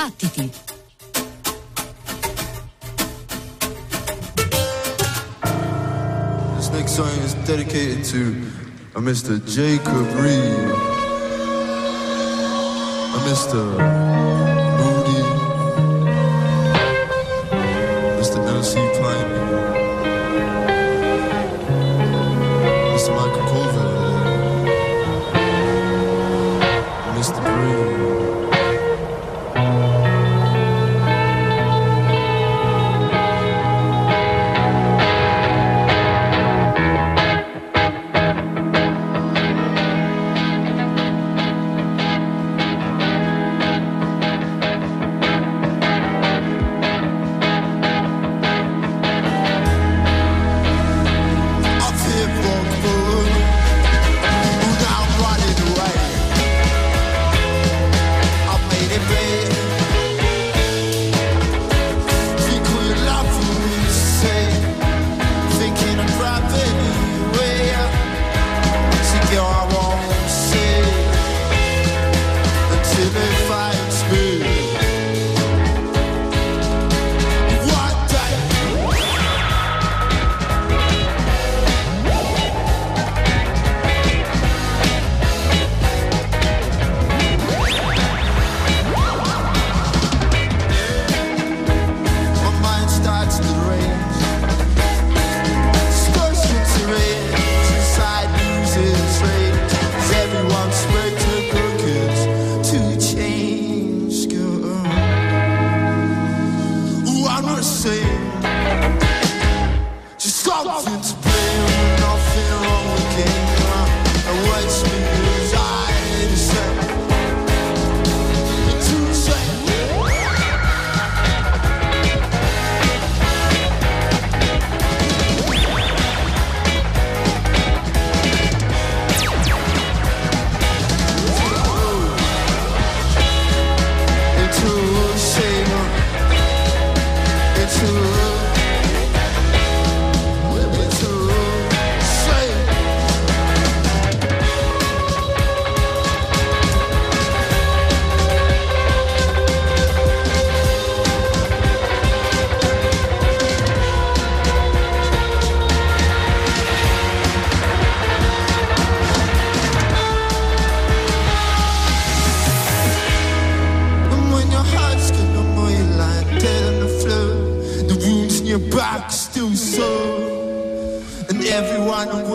Battiti! This next song is dedicated to a Mr. Jacob Reed, a Mr. Moody, Mr. Tennessee Pioneer.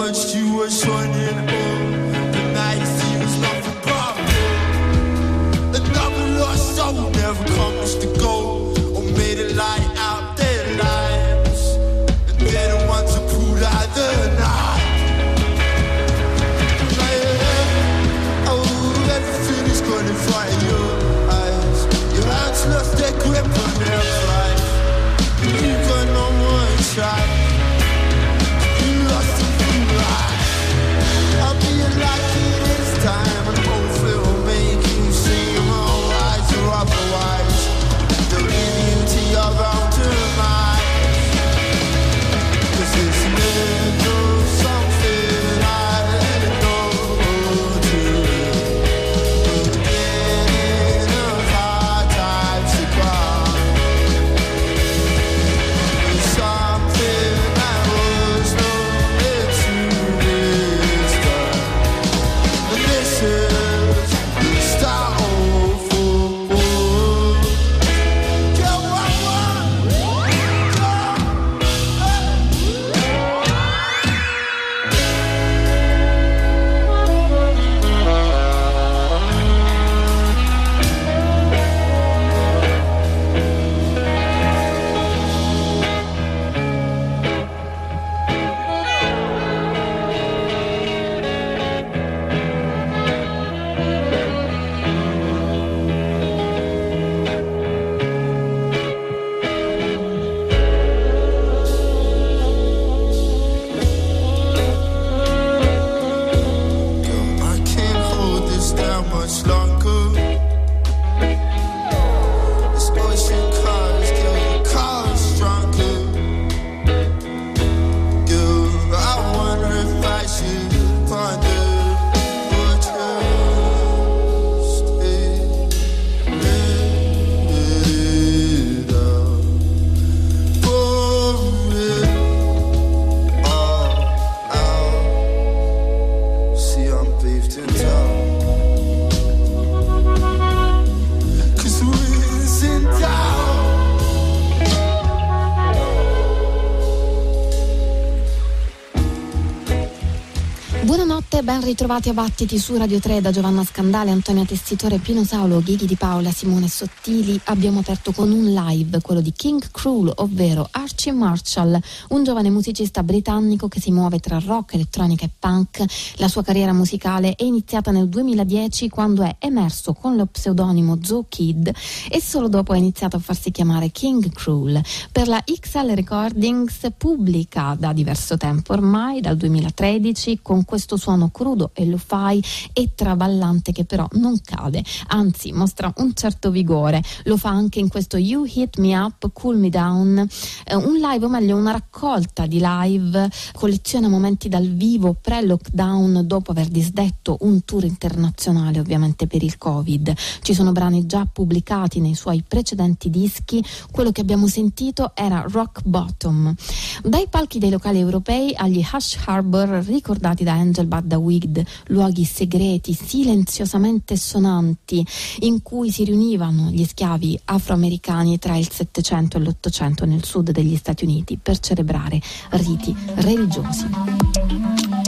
much you. Ritrovati a Battiti su Radio 3 da Giovanna Scandale, Antonia Testitore, Pino Saulo, Ghighi di Paola, Simone Sottili. Abbiamo aperto con un live, quello di King Cruel, ovvero Archie Marshall, un giovane musicista britannico che si muove tra rock, elettronica e punk. La sua carriera musicale è iniziata nel 2010 quando è emerso con lo pseudonimo Zoe Kid e solo dopo ha iniziato a farsi chiamare King Cruel. Per la XL Recordings pubblica da diverso tempo ormai, dal 2013, con questo suono crudo e lo fai e traballante che però non cade, anzi mostra un certo vigore. Lo fa anche in questo You Hit Me Up, Cool Me Down, eh, un live o meglio una raccolta di live, colleziona momenti dal vivo pre-lockdown dopo aver disdetto un tour internazionale ovviamente per il Covid. Ci sono brani già pubblicati nei suoi precedenti dischi, quello che abbiamo sentito era Rock Bottom. Dai palchi dei locali europei agli Hush Harbor ricordati da Angel Badda Wigd, luoghi segreti, silenziosamente sonanti, in cui si riunivano gli schiavi afroamericani tra il Settecento e l'Ottocento nel sud degli Stati Uniti per celebrare riti religiosi.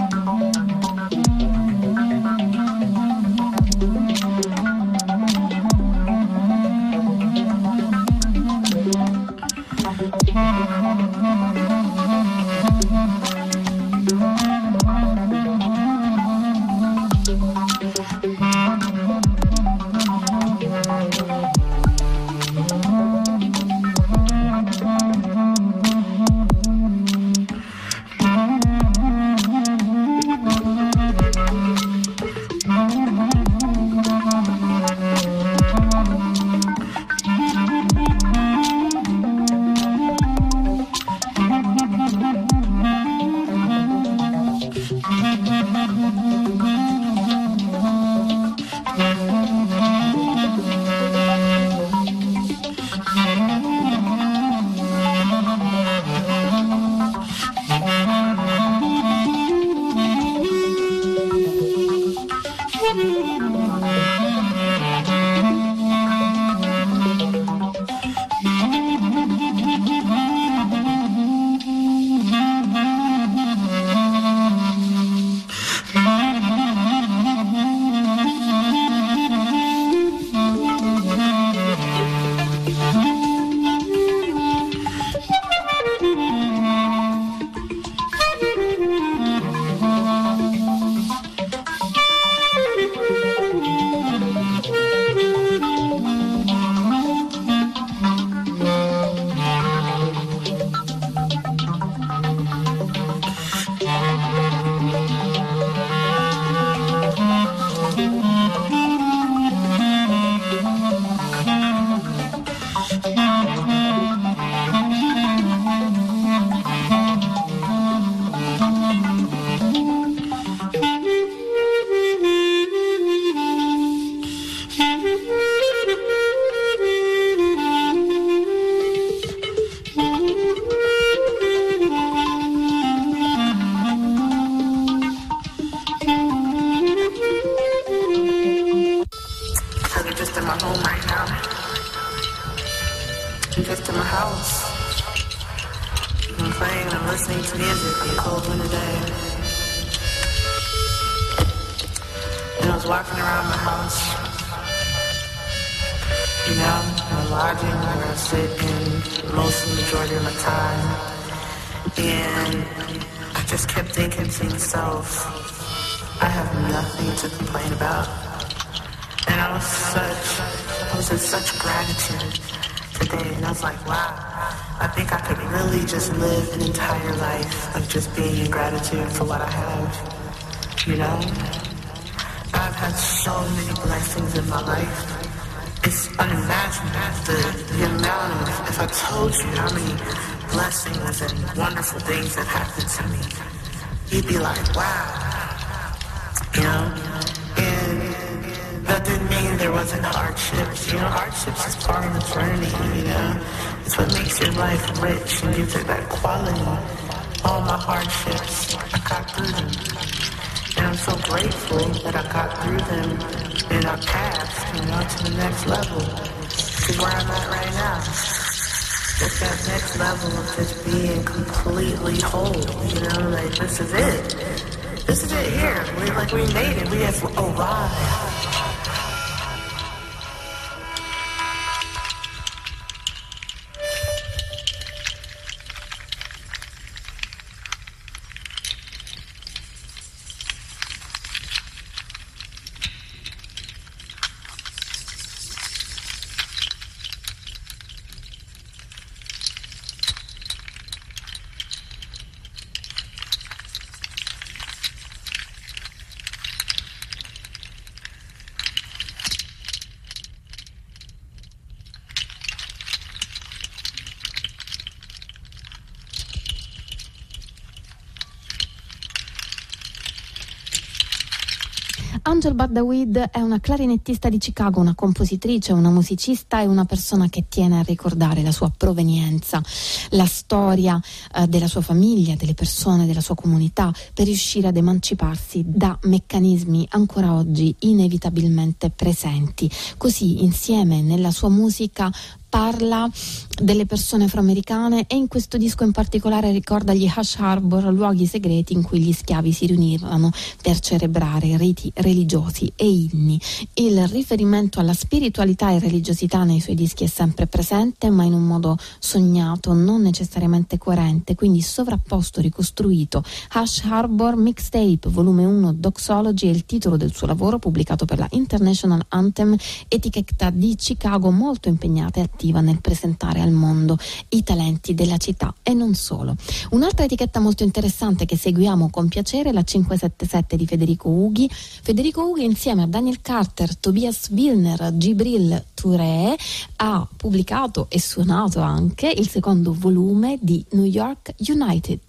Angel Bardawid è una clarinettista di Chicago, una compositrice, una musicista e una persona che tiene a ricordare la sua provenienza, la storia eh, della sua famiglia, delle persone, della sua comunità, per riuscire ad emanciparsi da meccanismi ancora oggi inevitabilmente presenti. Così insieme nella sua musica parla delle persone afroamericane e in questo disco in particolare ricorda gli Hush Harbor, luoghi segreti in cui gli schiavi si riunivano per celebrare riti religiosi e inni. Il riferimento alla spiritualità e religiosità nei suoi dischi è sempre presente, ma in un modo sognato, non necessariamente coerente, quindi sovrapposto, ricostruito. Hush Harbor Mixtape, volume 1, Doxology è il titolo del suo lavoro pubblicato per la International Anthem, etichetta di Chicago molto impegnata e attiva nel presentare al mondo i talenti della città e non solo. Un'altra etichetta molto interessante che seguiamo con piacere è la 577 di Federico Ughi. Federico Ughi insieme a Daniel Carter, Tobias Wilner, Gibril Touré ha pubblicato e suonato anche il secondo volume di New York United.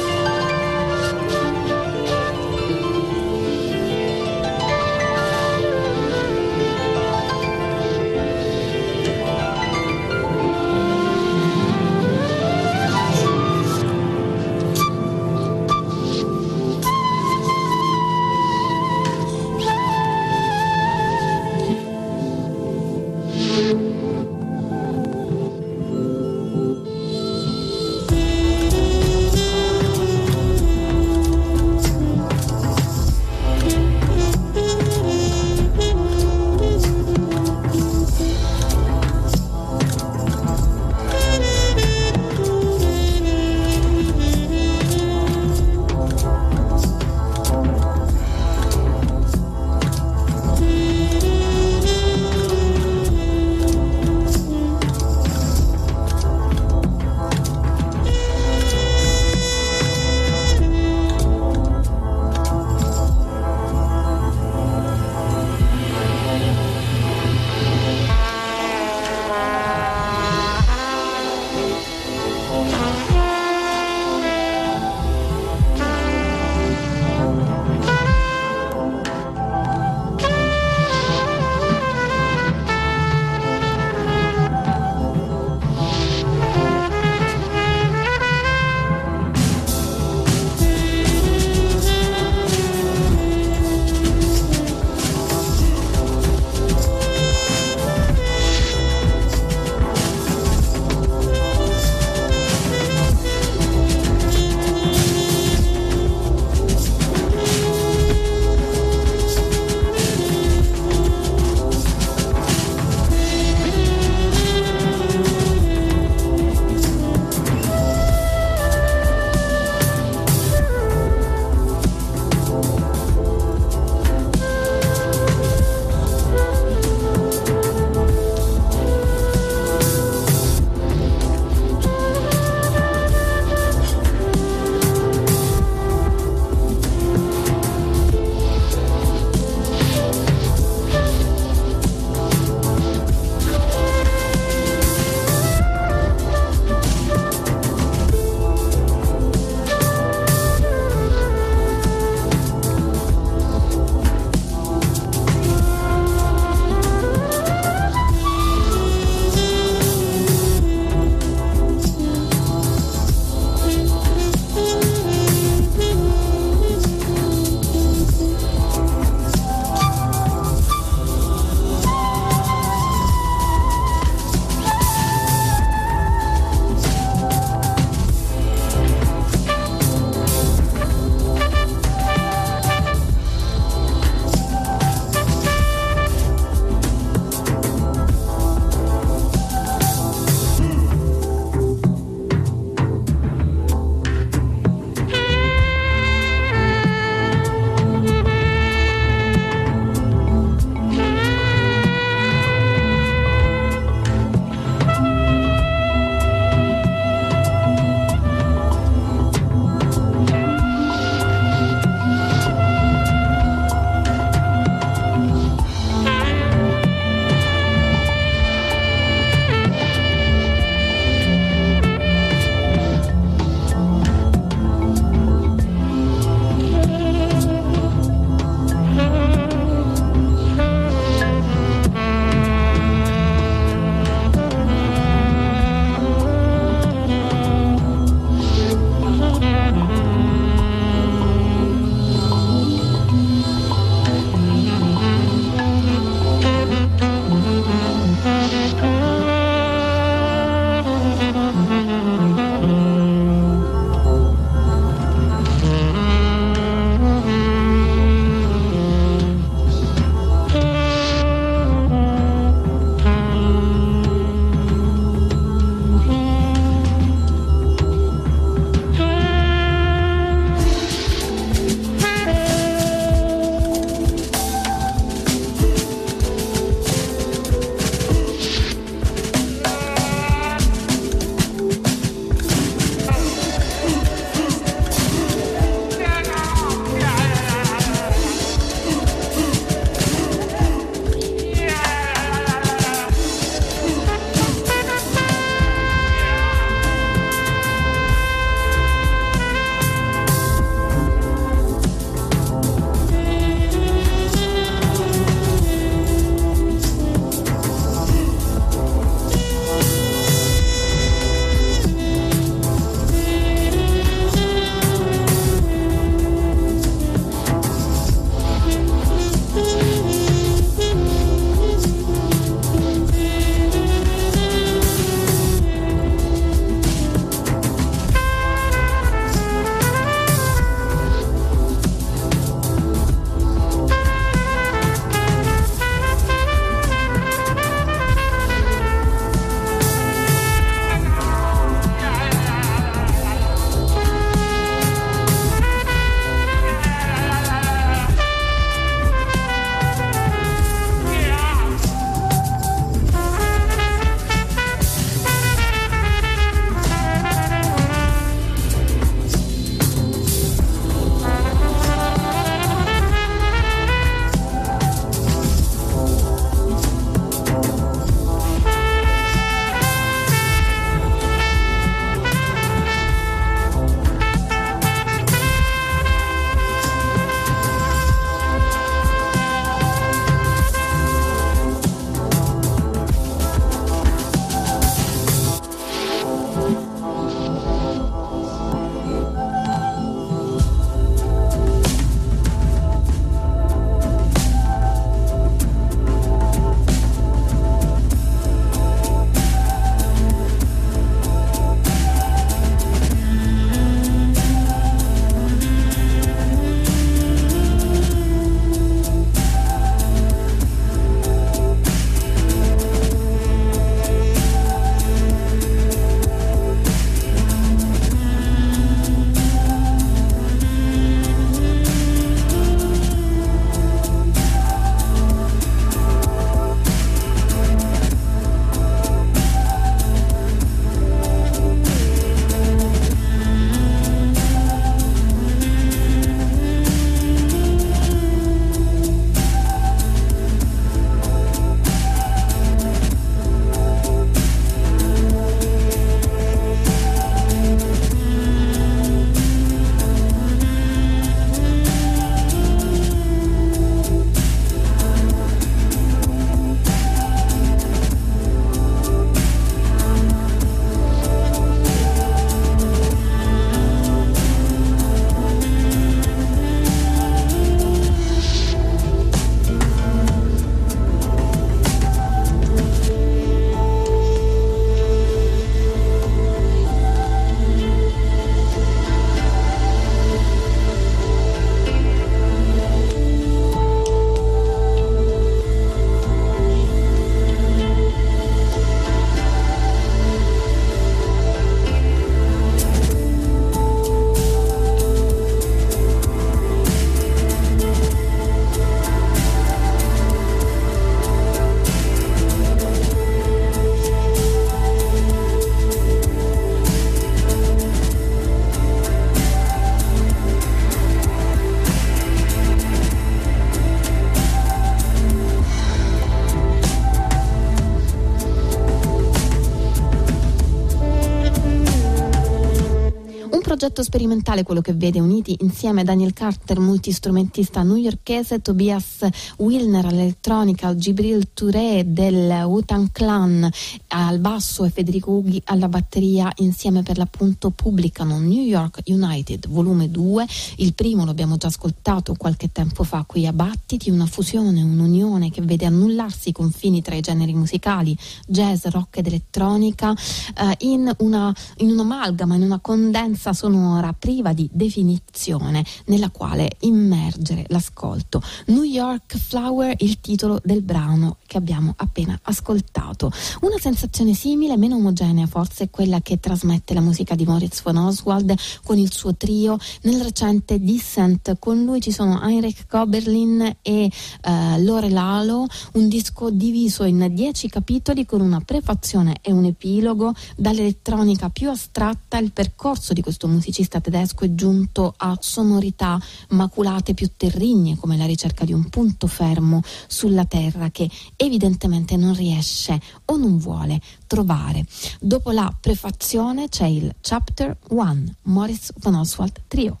Progetto sperimentale quello che vede uniti insieme Daniel Carter, multistrumentista newyorkese, Tobias Wilner all'elettronica, Gibril Touré del Wutan Clan al basso e Federico Ughi alla batteria insieme per l'appunto pubblicano New York United volume 2 il primo lo abbiamo già ascoltato qualche tempo fa qui a Battiti una fusione, un'unione che vede annullarsi i confini tra i generi musicali jazz, rock ed elettronica eh, in, una, in un'amalgama, in una condensa sonora priva di definizione nella quale immergere l'ascolto. New York Flower il titolo del brano che abbiamo appena ascoltato una sensazione simile, meno omogenea forse, è quella che trasmette la musica di Moritz von Oswald con il suo trio nel recente Descent. Con lui ci sono Heinrich Koberlin e eh, Lore Lalo, un disco diviso in dieci capitoli con una prefazione e un epilogo. Dall'elettronica più astratta il percorso di questo musicista tedesco è giunto a sonorità maculate più terrigne come la ricerca di un punto fermo sulla terra che evidentemente non riesce o non vuole trovare. Dopo la prefazione c'è il Chapter 1, Morris von Oswald Trio.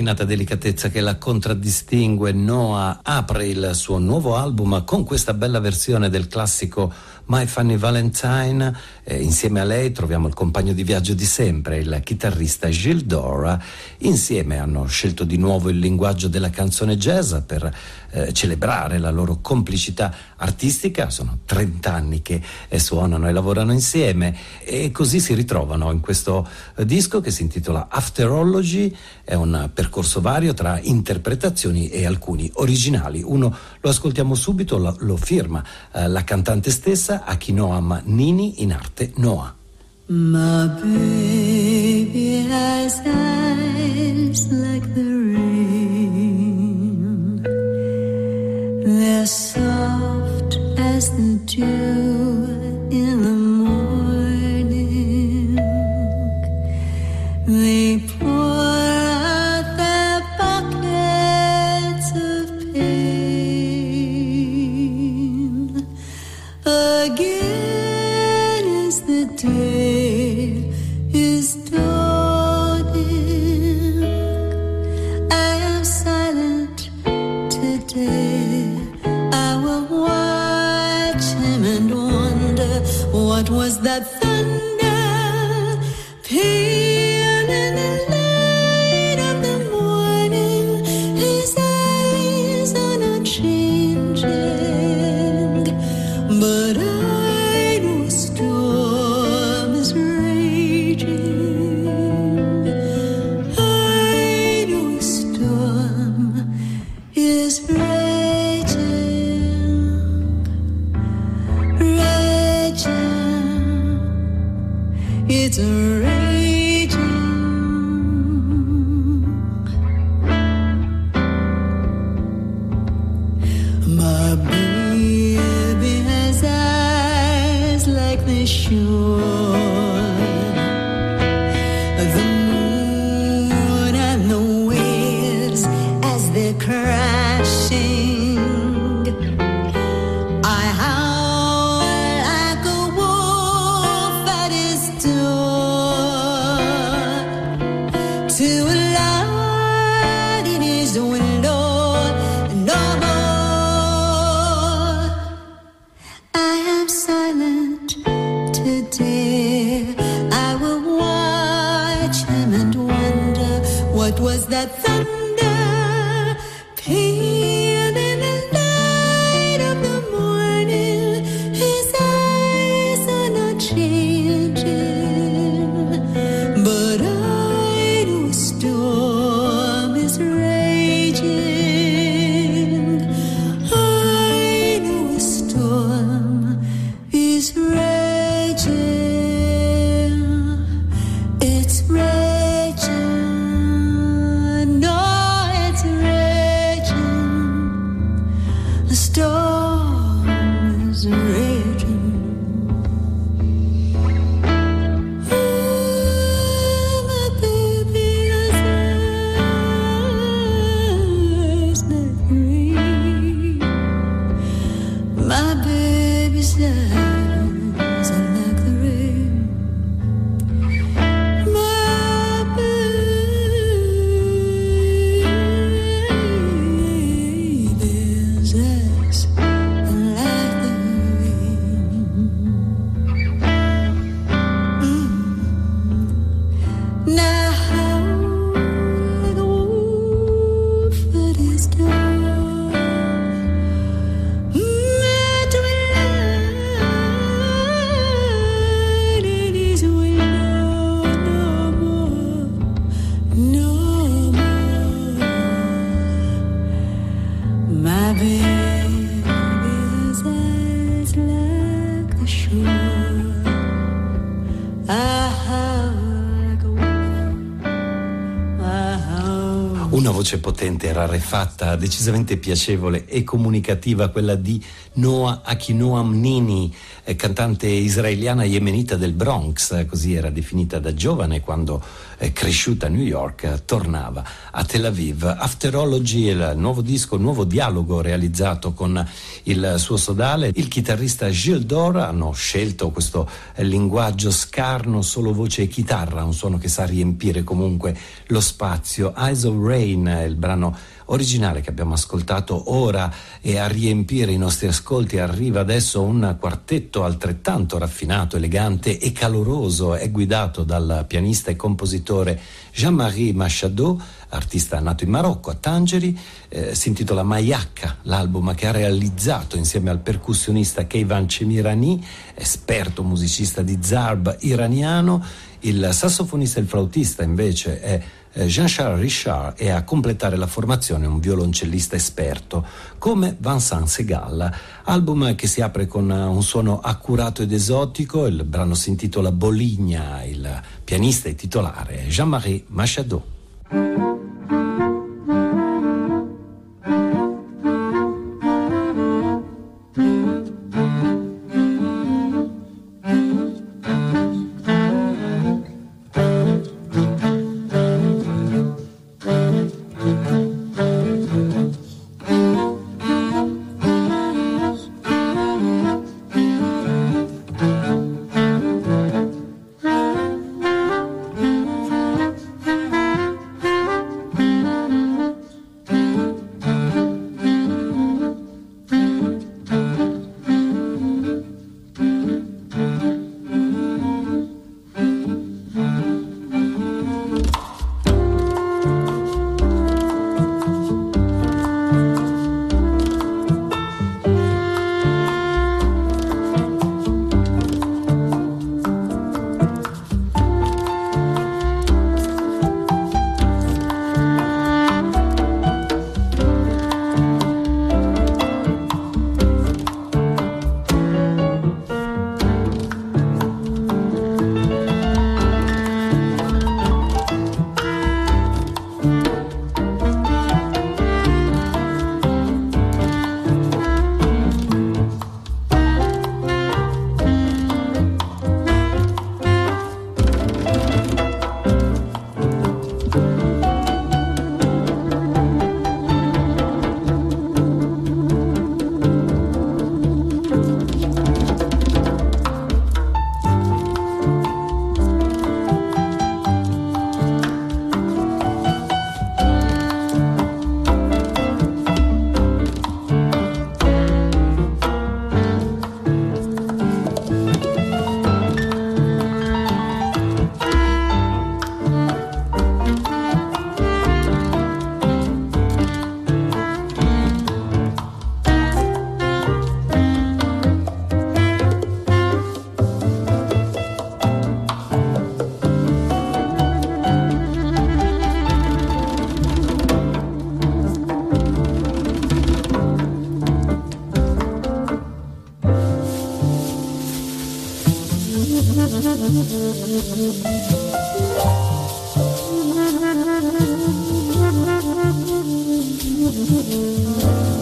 Raffinata delicatezza che la contraddistingue, Noah apre il suo nuovo album con questa bella versione del classico My Funny Valentine. Eh, insieme a lei troviamo il compagno di viaggio di sempre, il chitarrista Gilles Dora. Insieme hanno scelto di nuovo il linguaggio della canzone jazz per eh, celebrare la loro complicità artistica. Sono 30 anni che eh, suonano e lavorano insieme e così si ritrovano in questo eh, disco che si intitola Afterology. È un percorso vario tra interpretazioni e alcuni originali. Uno lo ascoltiamo subito, lo, lo firma eh, la cantante stessa Akinoam Nini in arte Noah. My baby has eyes like the rain. They're soft as the dew voce potente, rarefatta, decisamente piacevole e comunicativa, quella di Noah Akinoam Nini, eh, cantante israeliana yemenita del Bronx, eh, così era definita da giovane quando eh, cresciuta a New York, tornava a Tel Aviv. Afterology il nuovo disco, il nuovo dialogo realizzato con il suo sodale. Il chitarrista Gilles Dora hanno scelto questo eh, linguaggio scarno, solo voce e chitarra, un suono che sa riempire comunque lo spazio. Eyes of Rain il brano originale che abbiamo ascoltato ora e a riempire i nostri ascolti arriva adesso un quartetto altrettanto raffinato, elegante e caloroso, è guidato dal pianista e compositore Jean-Marie Machado, artista nato in Marocco, a Tangeri, eh, si intitola Mayakka, l'album che ha realizzato insieme al percussionista Keivan Chemirani, esperto musicista di zarb iraniano, il sassofonista e il flautista invece è eh, Jean-Charles Richard e a completare la formazione un violoncellista esperto come Vincent Segal. Album che si apre con eh, un suono accurato ed esotico, il brano si intitola Boligna, il pianista e titolare è Jean-Marie Machado. Thank you.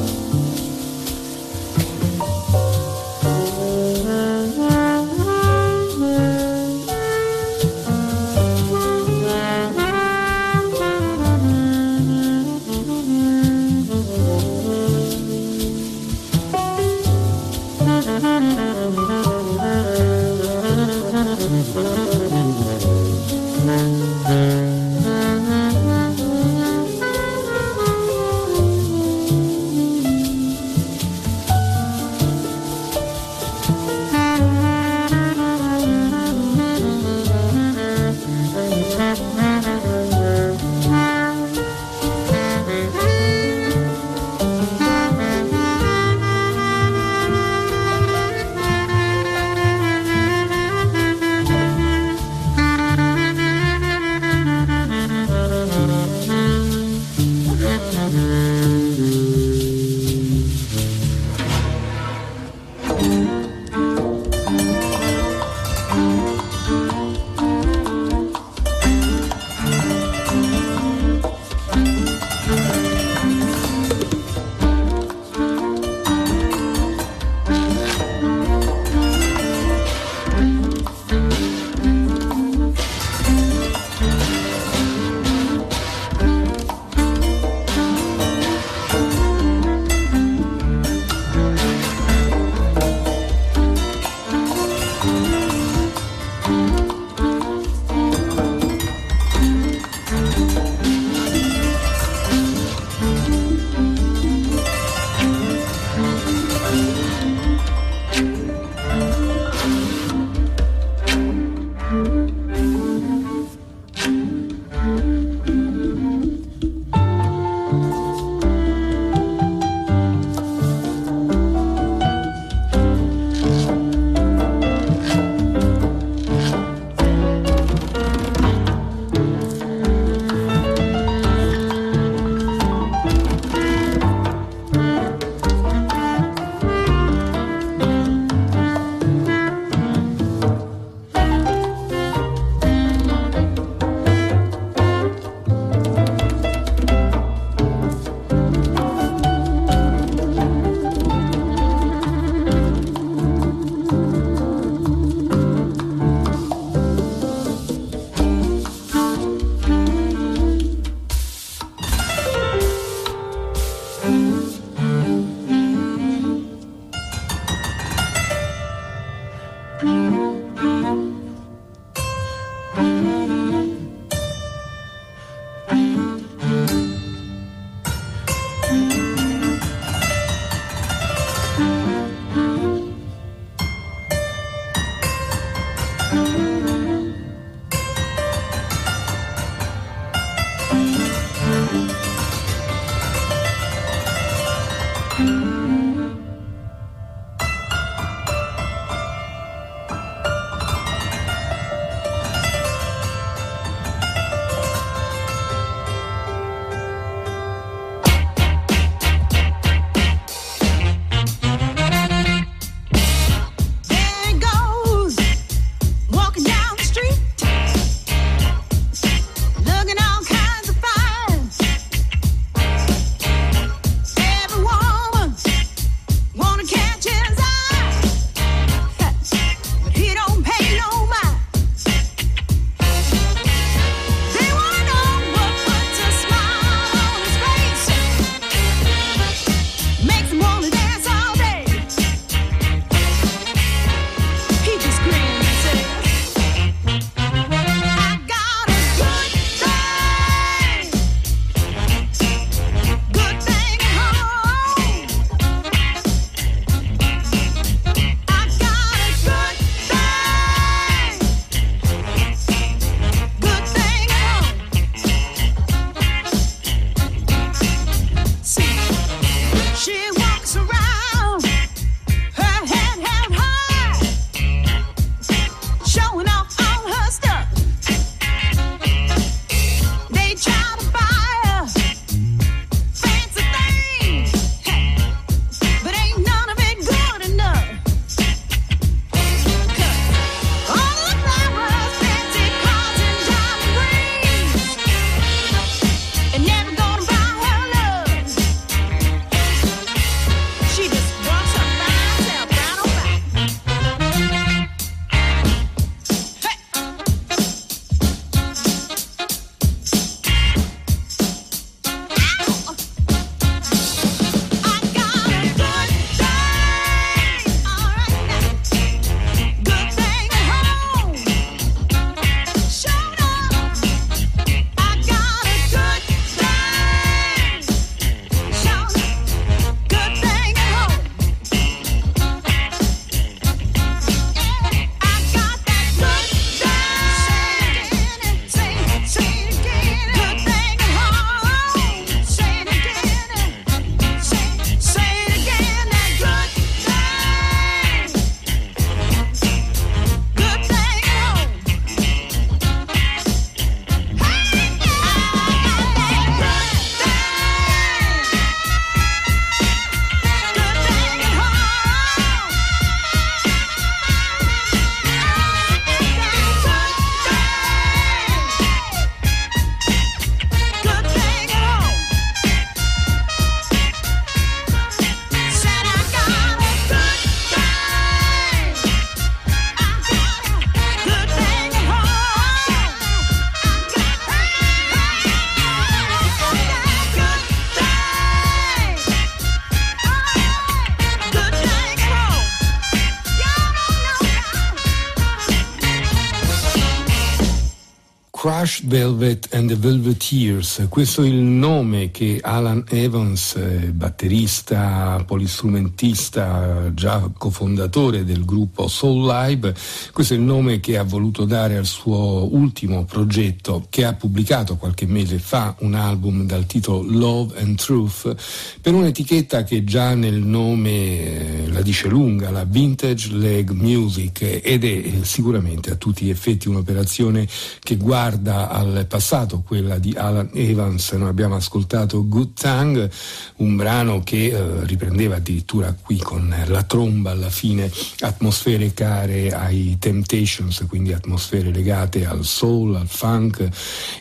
Crush Velvet and the Velveteers, questo è il nome che Alan Evans, eh, batterista, polistrumentista, già cofondatore del gruppo Soul Live, questo è il nome che ha voluto dare al suo ultimo progetto che ha pubblicato qualche mese fa un album dal titolo Love and Truth per un'etichetta che già nel nome eh, la dice lunga, la Vintage Leg Music ed è sicuramente a tutti gli effetti un'operazione che guarda al passato, quella di Alan Evans, noi abbiamo ascoltato Good Tongue, un brano che eh, riprendeva addirittura qui con la tromba alla fine atmosfere care ai Temptations, quindi atmosfere legate al soul, al funk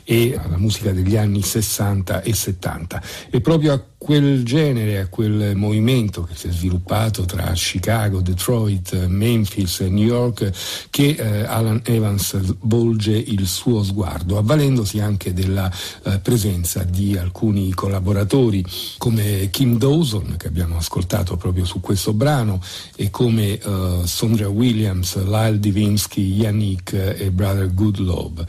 e alla musica degli anni 60 e 70. E proprio a quel genere, a quel movimento che si è sviluppato tra Chicago, Detroit, Memphis e New York che eh, Alan Evans volge il suo sguardo, avvalendosi anche della eh, presenza di alcuni collaboratori come Kim Dawson che abbiamo ascoltato proprio su questo brano e come eh, Sondra Williams, Lyle Divinsky, Yannick e Brother Goodlove.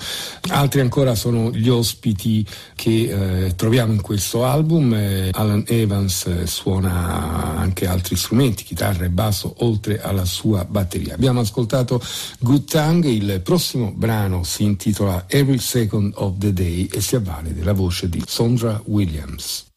Altri ancora sono gli ospiti che eh, troviamo in questo album eh, Alan Evans eh, suona anche altri strumenti, chitarra e basso, oltre alla sua batteria. Abbiamo ascoltato Good Tongue, il prossimo brano si intitola Every Second of the Day e si avvale della voce di Sondra Williams.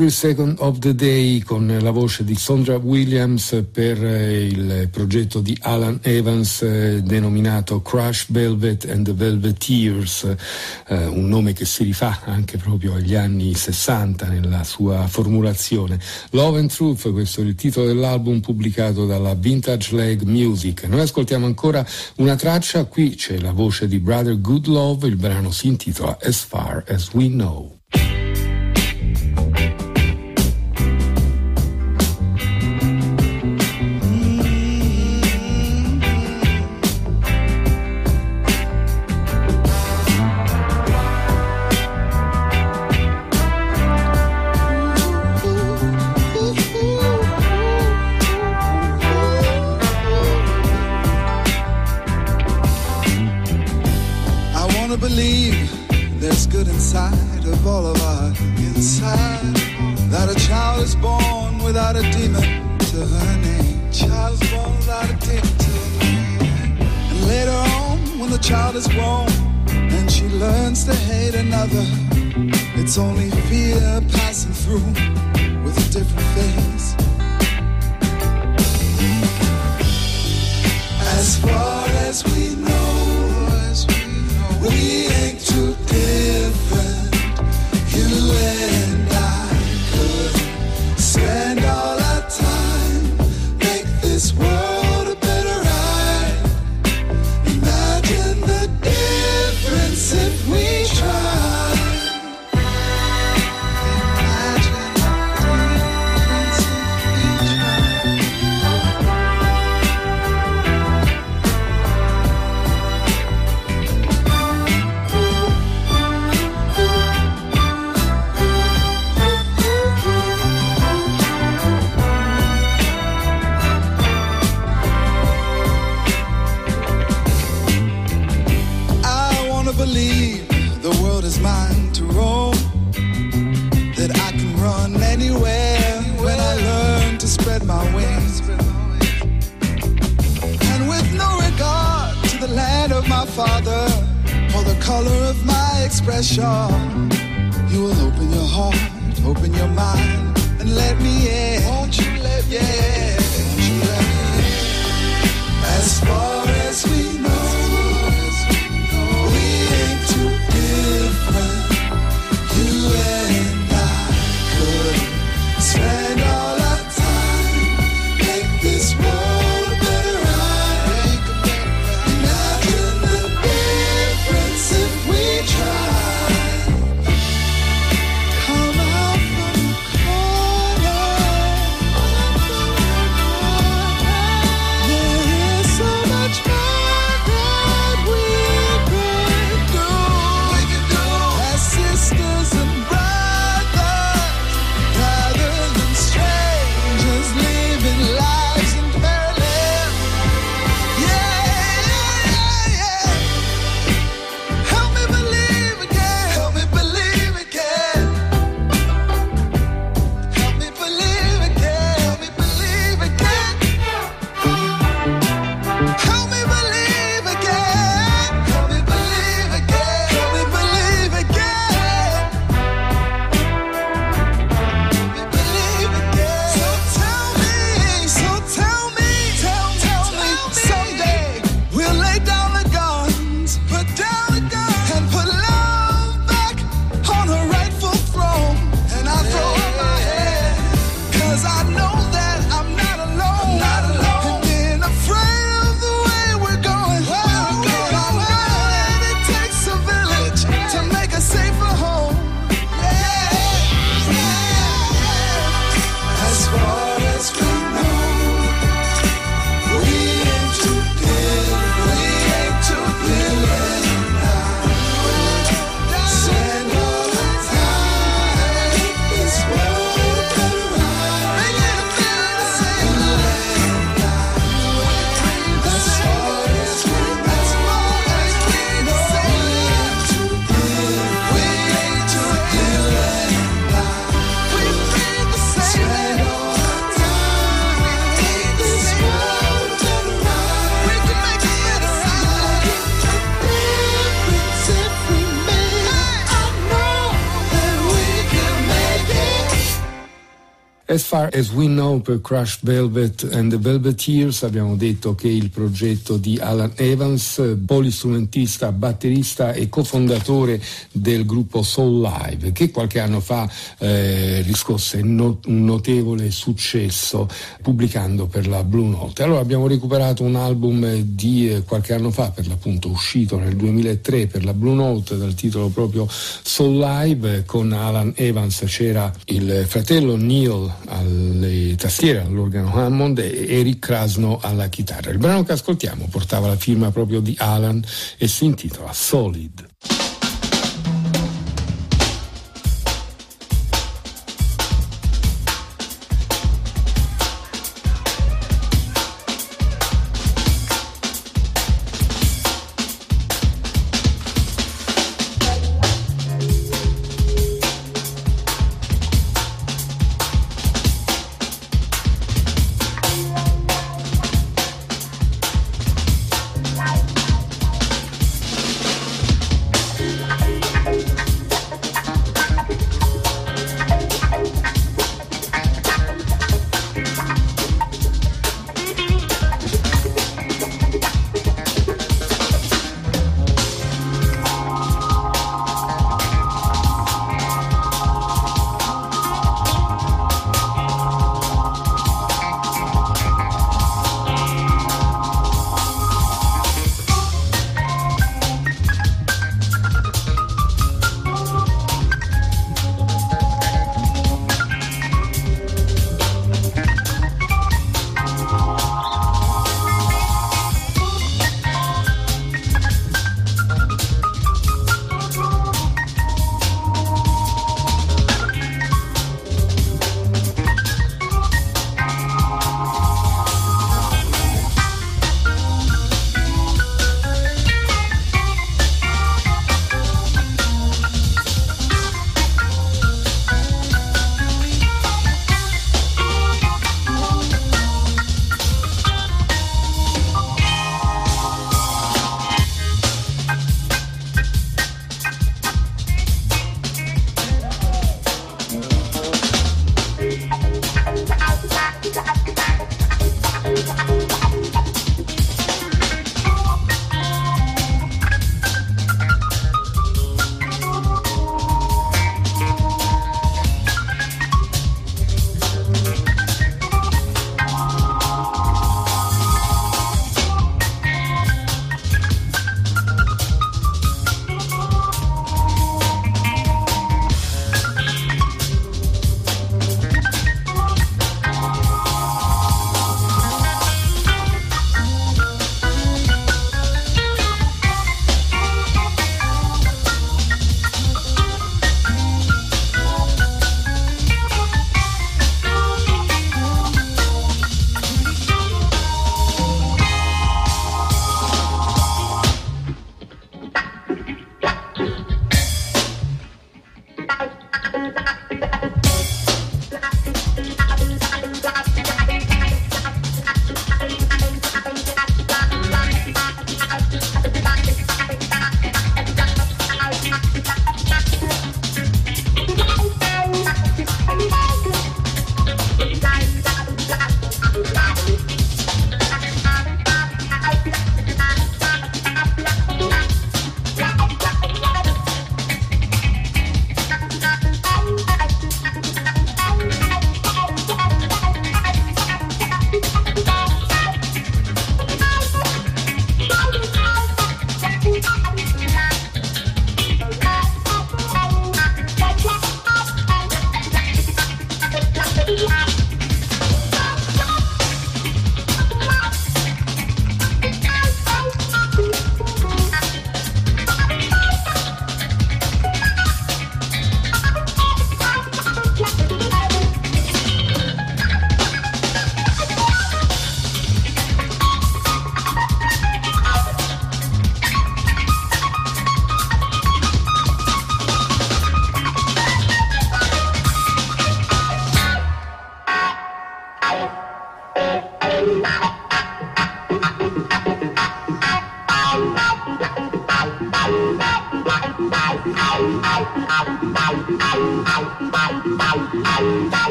Every Second of the Day con la voce di Sondra Williams per eh, il progetto di Alan Evans eh, denominato Crush Velvet and the Velveteers, eh, un nome che si rifà anche proprio agli anni 60 nella sua formulazione. Love and Truth, questo è il titolo dell'album pubblicato dalla Vintage Leg Music. Noi ascoltiamo ancora una traccia, qui c'è la voce di Brother Good Love, il brano si intitola As Far As We Know. believe there's good inside of all of our inside. That a child is born without a demon to her name. Child is born without a demon to her name. And later on, when the child is grown and she learns to hate another, it's only fear passing through with a different face. As far as we know. We ain't too dead. expression. You will open your heart, open your mind, and let me in. Won't you let me in? As we know per Crushed Velvet and the Velveteers abbiamo detto che il progetto di Alan Evans, polistrumentista, batterista e cofondatore del gruppo Soul Live, che qualche anno fa eh, riscosse no, un notevole successo pubblicando per la Blue Note. Allora abbiamo recuperato un album di eh, qualche anno fa, per l'appunto uscito nel 2003 per la Blue Note dal titolo proprio Soul Live, con Alan Evans c'era il fratello Neil alle tastiere, all'organo Hammond e Eric Krasno alla chitarra. Il brano che ascoltiamo portava la firma proprio di Alan e si intitola Solid.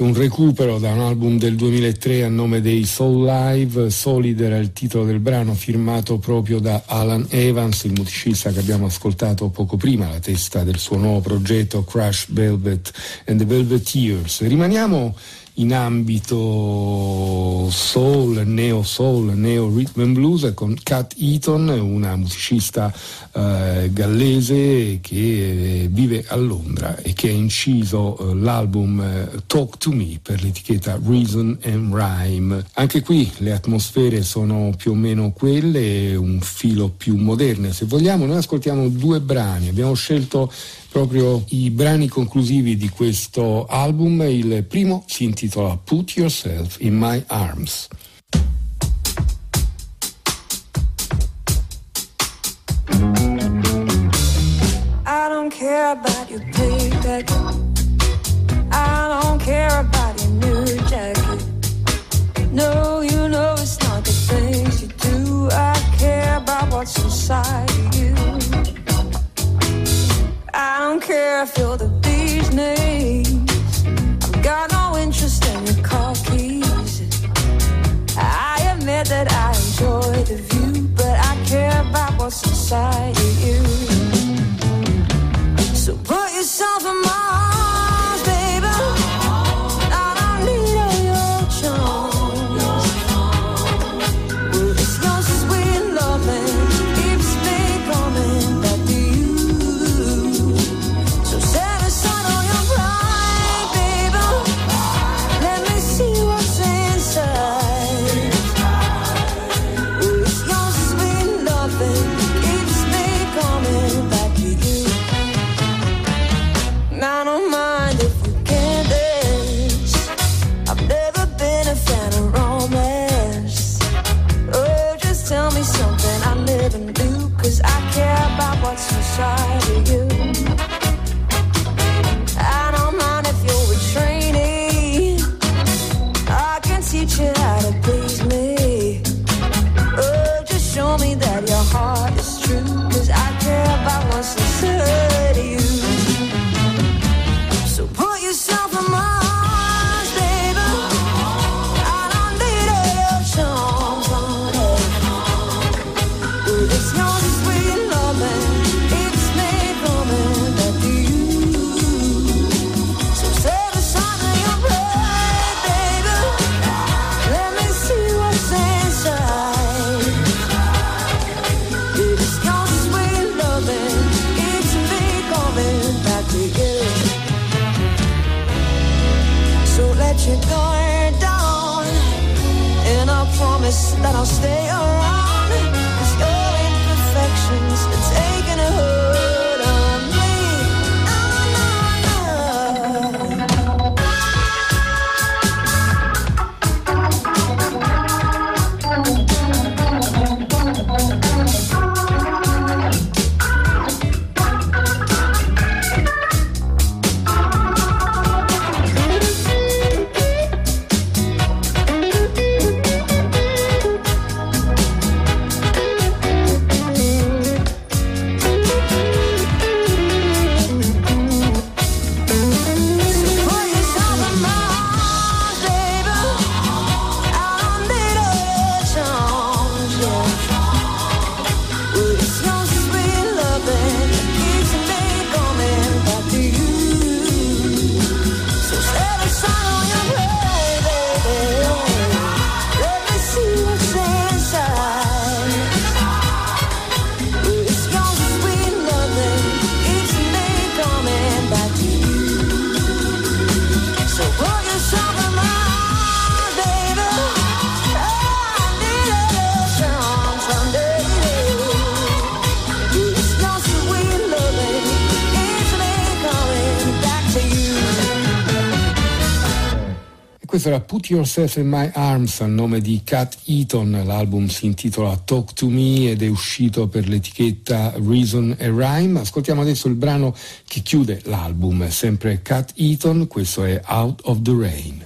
Ecco, un recupero da un album del 2003 a nome dei Soul Live. Solid era il titolo del brano firmato proprio da Alan Evans, il musicista che abbiamo ascoltato poco prima, la testa del suo nuovo progetto Crash Velvet and the Velveteers. Rimaniamo in ambito soul, neo soul, neo rhythm and blues con Kat Eaton, una musicista eh, gallese che eh, vive a Londra e che ha inciso eh, l'album eh, Talk to Me per l'etichetta Reason and Rhyme. Anche qui le atmosfere sono più o meno quelle, un filo più moderne se vogliamo. Noi ascoltiamo due brani, abbiamo scelto proprio i brani conclusivi di questo album. Il primo si intitola Put Yourself in My Arms. I don't care about your payback. I don't care about your new jacket. No, you know it's not the things you do. I care about what's inside don't care if you're the bee's knees. I've got no interest in your car keys. I admit that I enjoy the view, but I care about what's inside of you. So put yourself in my inside of you. Questo era Put Yourself in My Arms a nome di Cat Eaton, l'album si intitola Talk to Me ed è uscito per l'etichetta Reason and Rhyme. Ascoltiamo adesso il brano che chiude l'album, sempre Cat Eaton, questo è Out of the Rain.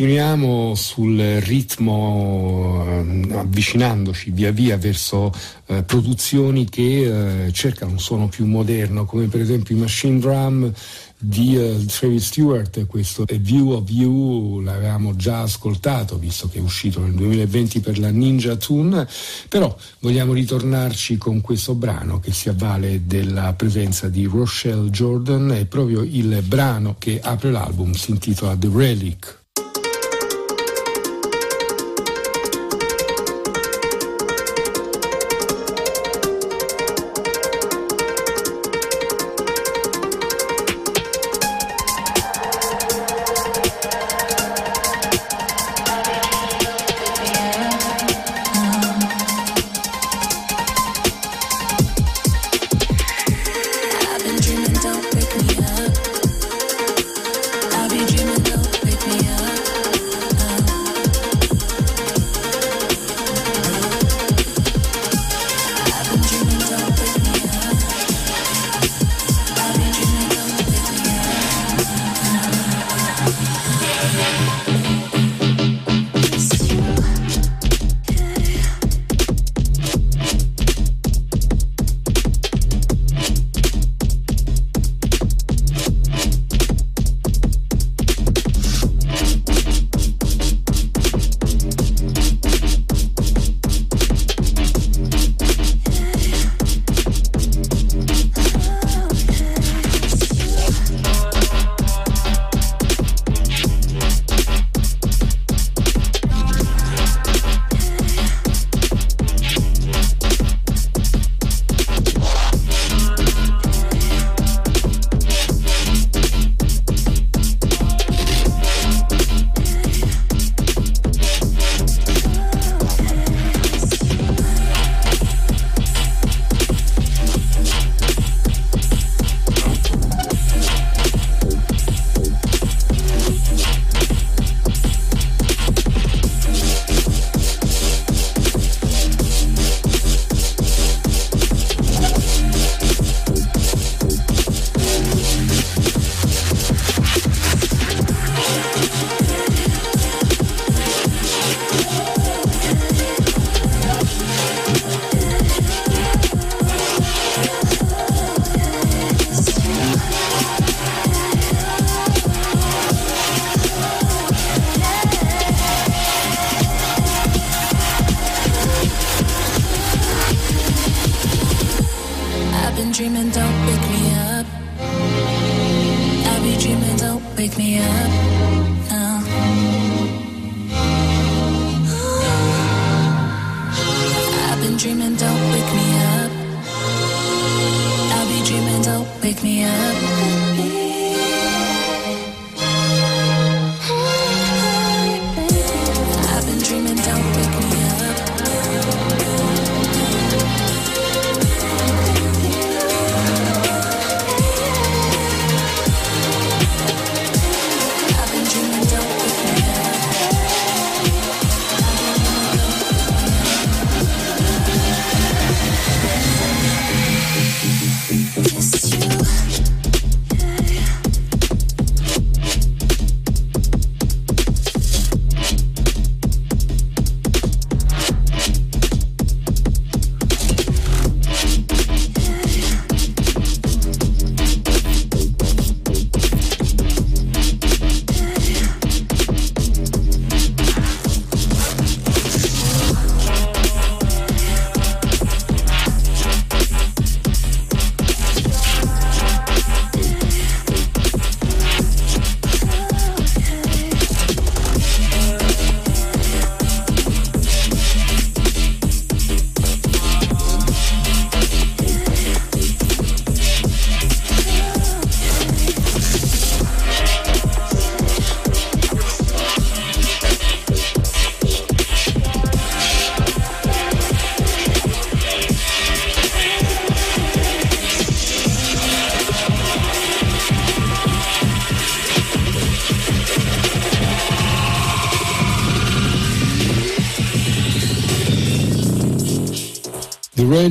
Continuiamo sul ritmo eh, avvicinandoci via via verso eh, produzioni che eh, cercano un suono più moderno, come per esempio i Machine Drum di eh, Travis Stewart, questo A View of You l'avevamo già ascoltato visto che è uscito nel 2020 per la Ninja Tune, però vogliamo ritornarci con questo brano che si avvale della presenza di Rochelle Jordan, è proprio il brano che apre l'album, si intitola The Relic.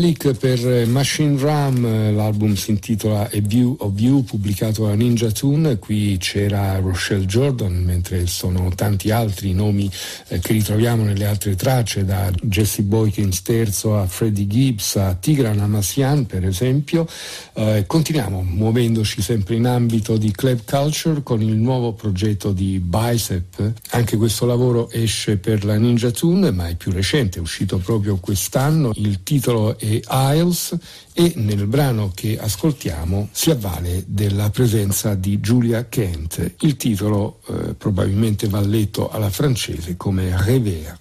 Relic per eh, Machine Ram, eh, l'album si intitola A View of You, pubblicato da Ninja Tune, qui c'era Rochelle Jordan, mentre sono tanti altri nomi eh, che ritroviamo nelle altre tracce, da Jesse Boykins terzo a Freddie Gibbs a Tigran Amassian per esempio. Eh, continuiamo muovendoci sempre in ambito di club culture con il nuovo progetto di Bicep. Anche questo lavoro esce per la Ninja Tune, ma è più recente, è uscito proprio quest'anno. Il titolo è Isles e nel brano che ascoltiamo si avvale della presenza di Julia Kent. Il titolo eh, probabilmente va letto alla francese come Revers.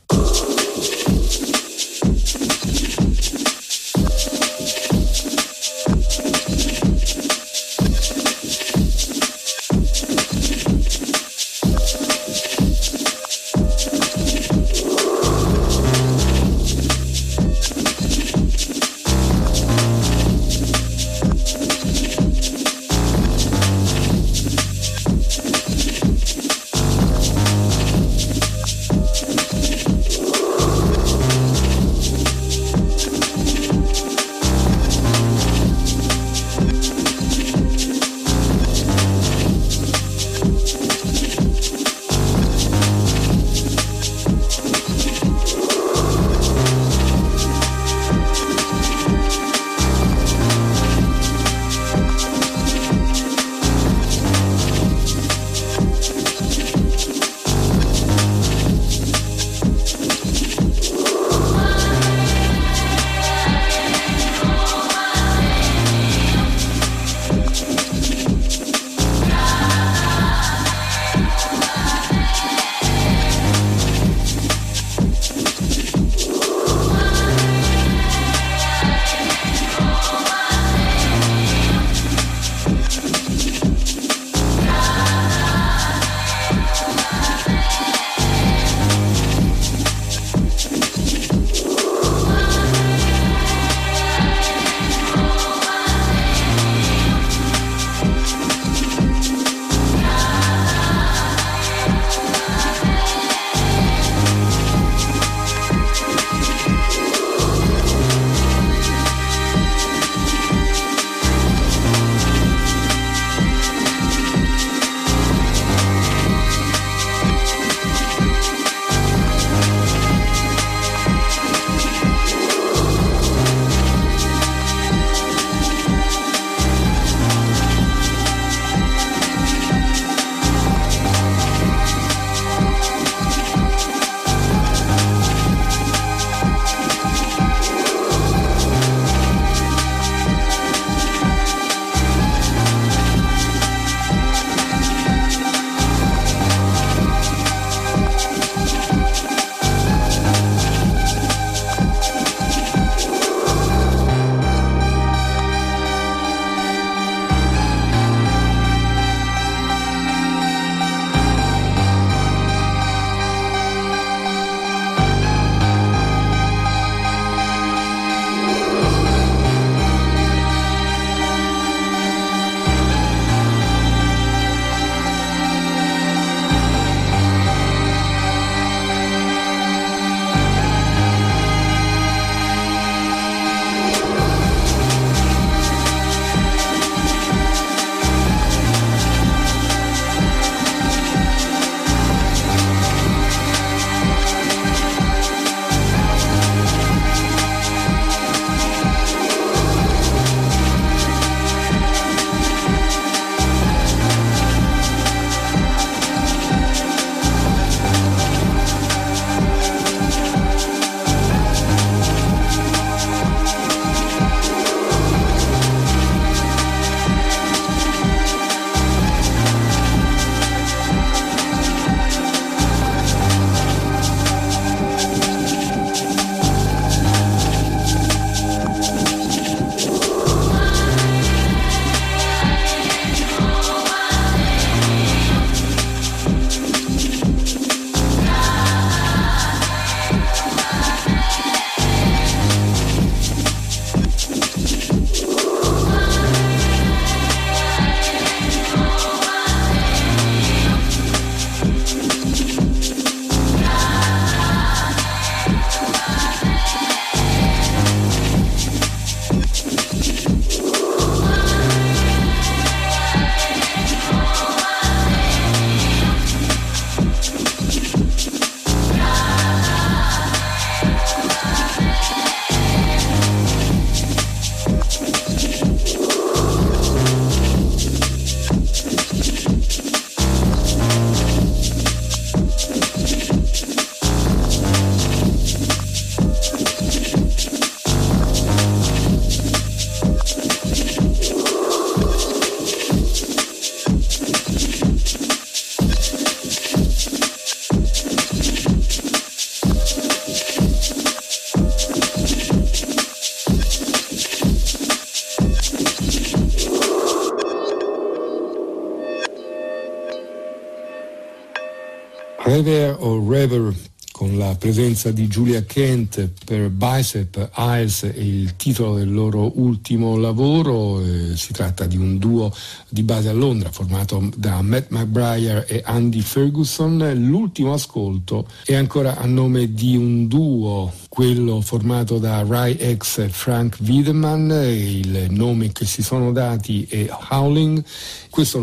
Rever o Rever con la presenza di Julia Kent per Bicep Eyes è il titolo del loro ultimo lavoro, eh, si tratta di un duo di base a Londra formato da Matt McBrayer e Andy Ferguson. L'ultimo ascolto è ancora a nome di un duo, quello formato da Rai X e Frank Wiedemann, il nome che si sono dati è Howling. Questo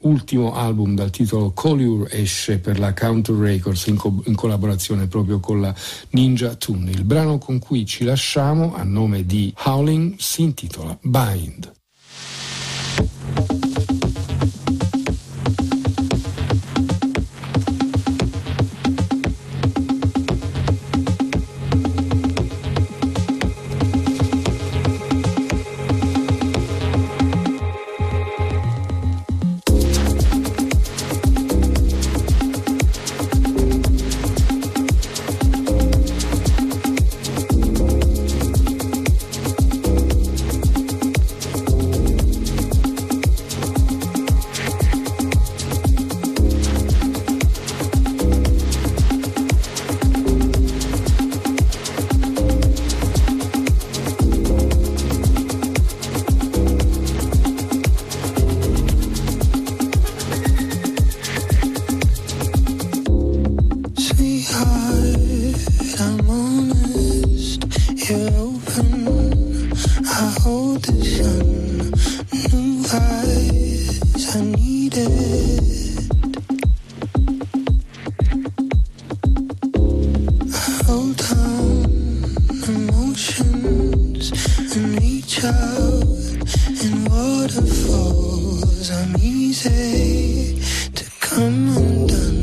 ultimo album dal titolo Colure esce per la Counter Records in, co- in collaborazione proprio con la Ninja Tune. Il brano con cui ci lasciamo a nome di Howling si intitola Bind. Come undone.